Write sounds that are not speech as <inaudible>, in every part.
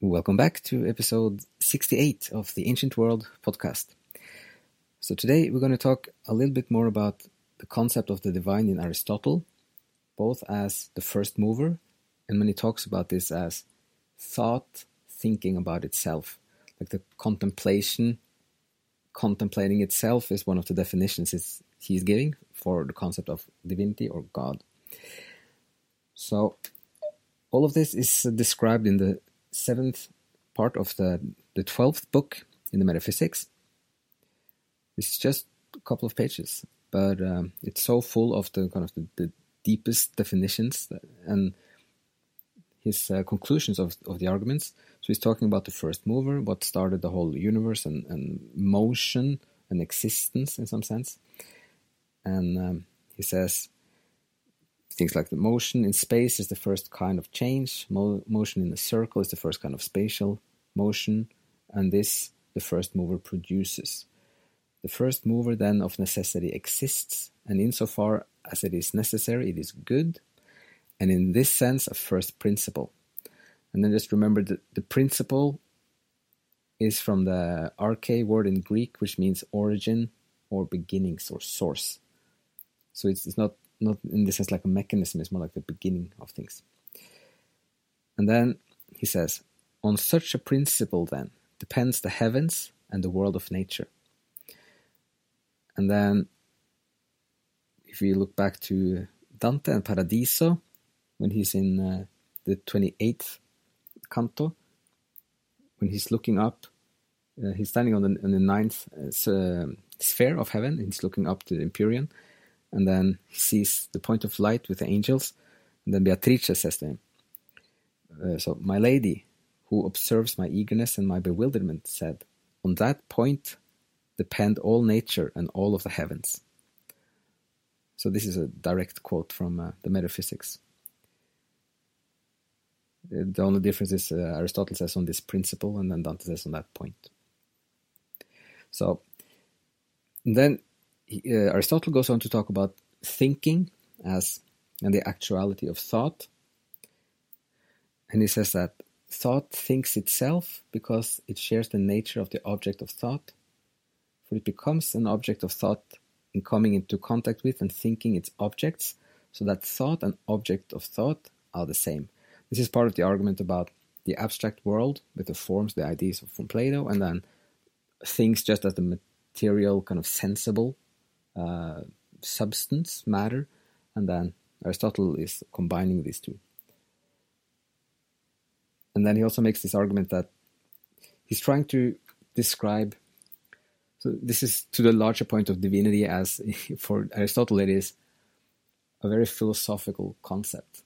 Welcome back to episode 68 of the Ancient World podcast. So, today we're going to talk a little bit more about the concept of the divine in Aristotle, both as the first mover and when he talks about this as thought thinking about itself, like the contemplation, contemplating itself is one of the definitions he's giving for the concept of divinity or God. So, all of this is described in the seventh part of the, the 12th book in the Metaphysics. Is just a couple of pages, but um, it's so full of the kind of the, the deepest definitions and his uh, conclusions of, of the arguments. So he's talking about the first mover, what started the whole universe, and, and motion and existence in some sense. And um, he says things like the motion in space is the first kind of change, Mo- motion in a circle is the first kind of spatial motion, and this the first mover produces. The first mover then of necessity exists, and insofar as it is necessary, it is good, and in this sense, a first principle. And then just remember that the principle is from the arche word in Greek, which means origin or beginnings or source. So it's, it's not not in the sense like a mechanism, it's more like the beginning of things. And then he says, On such a principle, then, depends the heavens and the world of nature. And then, if we look back to Dante and Paradiso, when he's in uh, the 28th canto, when he's looking up, uh, he's standing on the, on the ninth uh, sphere of heaven, he's looking up to the Empyrean, and then he sees the point of light with the angels. And then Beatrice says to him, uh, So, my lady, who observes my eagerness and my bewilderment, said, On that point depend all nature and all of the heavens. So, this is a direct quote from uh, the Metaphysics. Uh, the only difference is uh, Aristotle says on this principle, and then Dante says on that point. So, then uh, Aristotle goes on to talk about thinking as and the actuality of thought. And he says that thought thinks itself because it shares the nature of the object of thought, for it becomes an object of thought in coming into contact with and thinking its objects, so that thought and object of thought are the same. This is part of the argument about the abstract world with the forms, the ideas from Plato, and then things just as the material, kind of sensible uh, substance, matter, and then Aristotle is combining these two. And then he also makes this argument that he's trying to describe. So this is to the larger point of divinity, as <laughs> for Aristotle it is a very philosophical concept.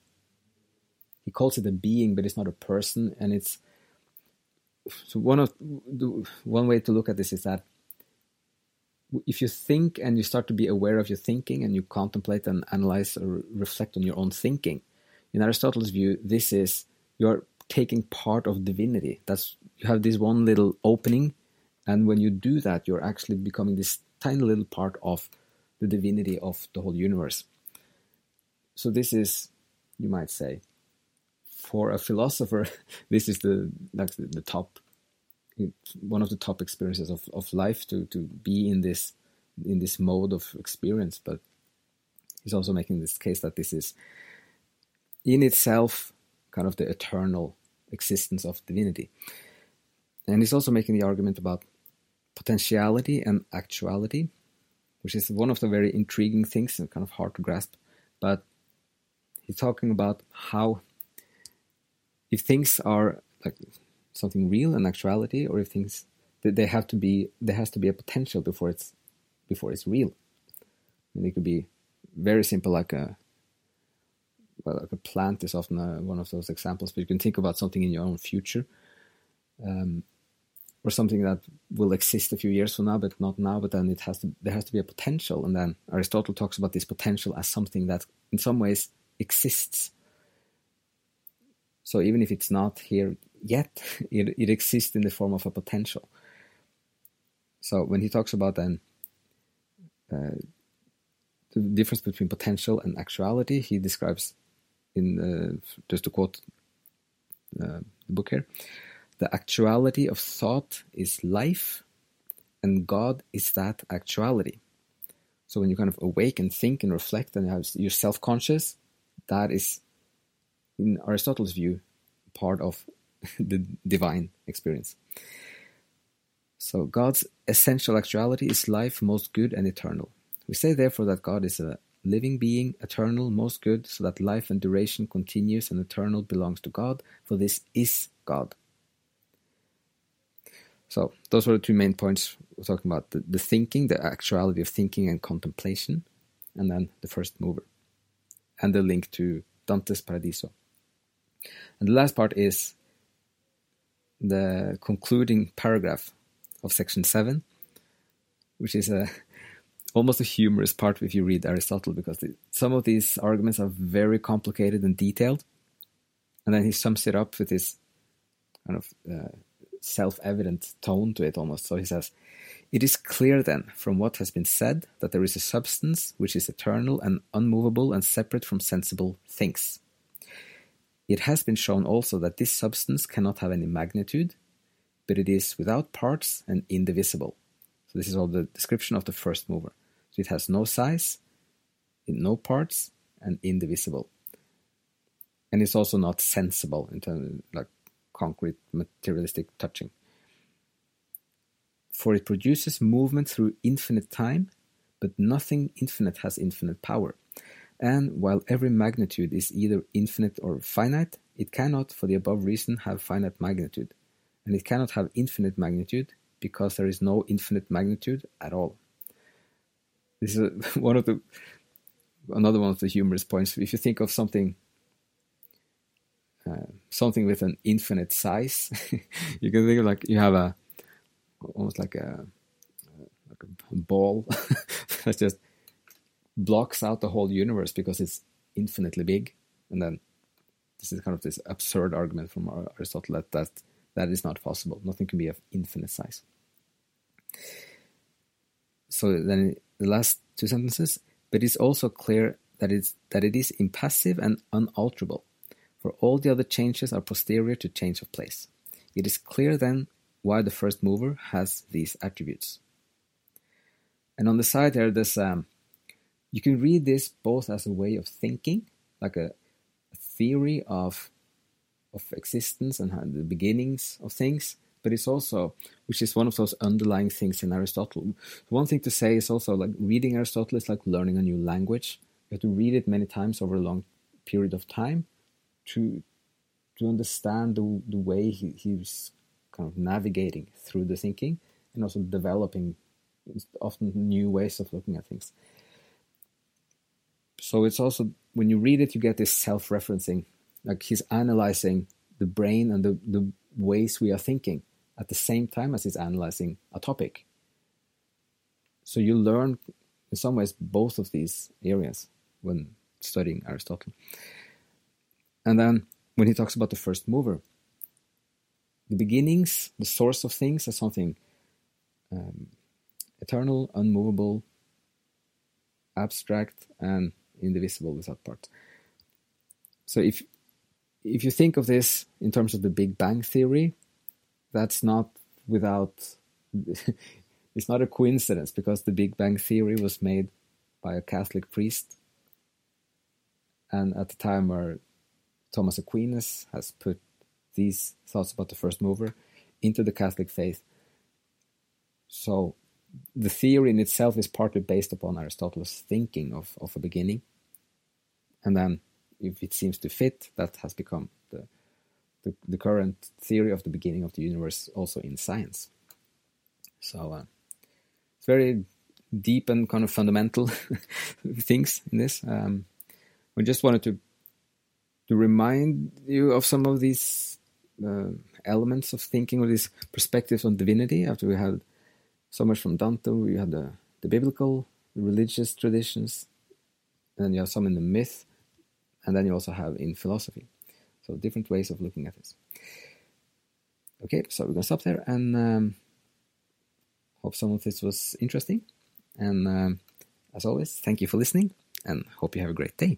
He calls it a being, but it's not a person, and it's so one of the, one way to look at this is that if you think and you start to be aware of your thinking and you contemplate and analyze or reflect on your own thinking, in Aristotle's view, this is you're taking part of divinity. That's you have this one little opening, and when you do that, you're actually becoming this tiny little part of the divinity of the whole universe. So this is, you might say, for a philosopher, <laughs> this is the like the, the top one of the top experiences of, of life to, to be in this in this mode of experience, but he's also making this case that this is in itself kind of the eternal existence of divinity. And he's also making the argument about potentiality and actuality, which is one of the very intriguing things and kind of hard to grasp. But he's talking about how if things are like something real and actuality, or if things that they have to be there has to be a potential before it's before it's real. And it could be very simple, like a well, like a plant is often a, one of those examples. But you can think about something in your own future, um, or something that will exist a few years from now, but not now. But then it has to there has to be a potential, and then Aristotle talks about this potential as something that, in some ways, exists. So even if it's not here yet, it, it exists in the form of a potential. So when he talks about then uh, the difference between potential and actuality, he describes in uh, just to quote uh, the book here, the actuality of thought is life, and God is that actuality. So when you kind of awake and think and reflect and you're self-conscious, that is, in Aristotle's view, part of <laughs> the divine experience. So God's essential actuality is life, most good and eternal. We say therefore that God is a living being, eternal, most good, so that life and duration continues and eternal belongs to God, for this is God. So those were the two main points we're talking about the, the thinking, the actuality of thinking and contemplation, and then the first mover. And the link to Dante's Paradiso. And the last part is the concluding paragraph of section 7, which is a almost a humorous part if you read Aristotle because the, some of these arguments are very complicated and detailed. And then he sums it up with this kind of uh, self evident tone to it almost. So he says, It is clear then from what has been said that there is a substance which is eternal and unmovable and separate from sensible things. It has been shown also that this substance cannot have any magnitude, but it is without parts and indivisible. So this is all the description of the first mover. So it has no size, no parts, and indivisible. And it's also not sensible in terms of like concrete materialistic touching. For it produces movement through infinite time, but nothing infinite has infinite power. And while every magnitude is either infinite or finite, it cannot, for the above reason, have finite magnitude and it cannot have infinite magnitude because there is no infinite magnitude at all. This is <laughs> one of the another one of the humorous points. If you think of something uh, something with an infinite size, <laughs> you can think of like you have a almost like a like a ball <laughs> that just blocks out the whole universe because it's infinitely big, and then this is kind of this absurd argument from Aristotle that that that is not possible. Nothing can be of infinite size. So then the last two sentences, but it's also clear that it's that it is impassive and unalterable, for all the other changes are posterior to change of place. It is clear then why the first mover has these attributes. And on the side there, there's um, you can read this both as a way of thinking, like a, theory of of existence and the beginnings of things, but it's also, which is one of those underlying things in Aristotle. One thing to say is also like reading Aristotle is like learning a new language. You have to read it many times over a long period of time to to understand the, the way he, he's kind of navigating through the thinking and also developing often new ways of looking at things. So it's also when you read it, you get this self-referencing like he's analyzing the brain and the, the ways we are thinking at the same time as he's analyzing a topic. So you learn, in some ways, both of these areas when studying Aristotle. And then when he talks about the first mover, the beginnings, the source of things, is something um, eternal, unmovable, abstract, and indivisible without parts. So if if you think of this in terms of the Big Bang theory, that's not without <laughs> it's not a coincidence because the Big Bang Theory was made by a Catholic priest, and at the time where Thomas Aquinas has put these thoughts about the first mover into the Catholic faith. So the theory in itself is partly based upon Aristotle's thinking of, of a beginning. And then, if it seems to fit, that has become the, the, the current theory of the beginning of the universe also in science. So uh, it's very deep and kind of fundamental <laughs> things in this. Um, we just wanted to to remind you of some of these uh, elements of thinking or these perspectives on divinity. After we had so much from Dante, we had the, the biblical, the religious traditions, and then you have some in the myth, and then you also have in philosophy. So different ways of looking at this. Okay, so we're gonna stop there and um, hope some of this was interesting. And um, as always, thank you for listening, and hope you have a great day.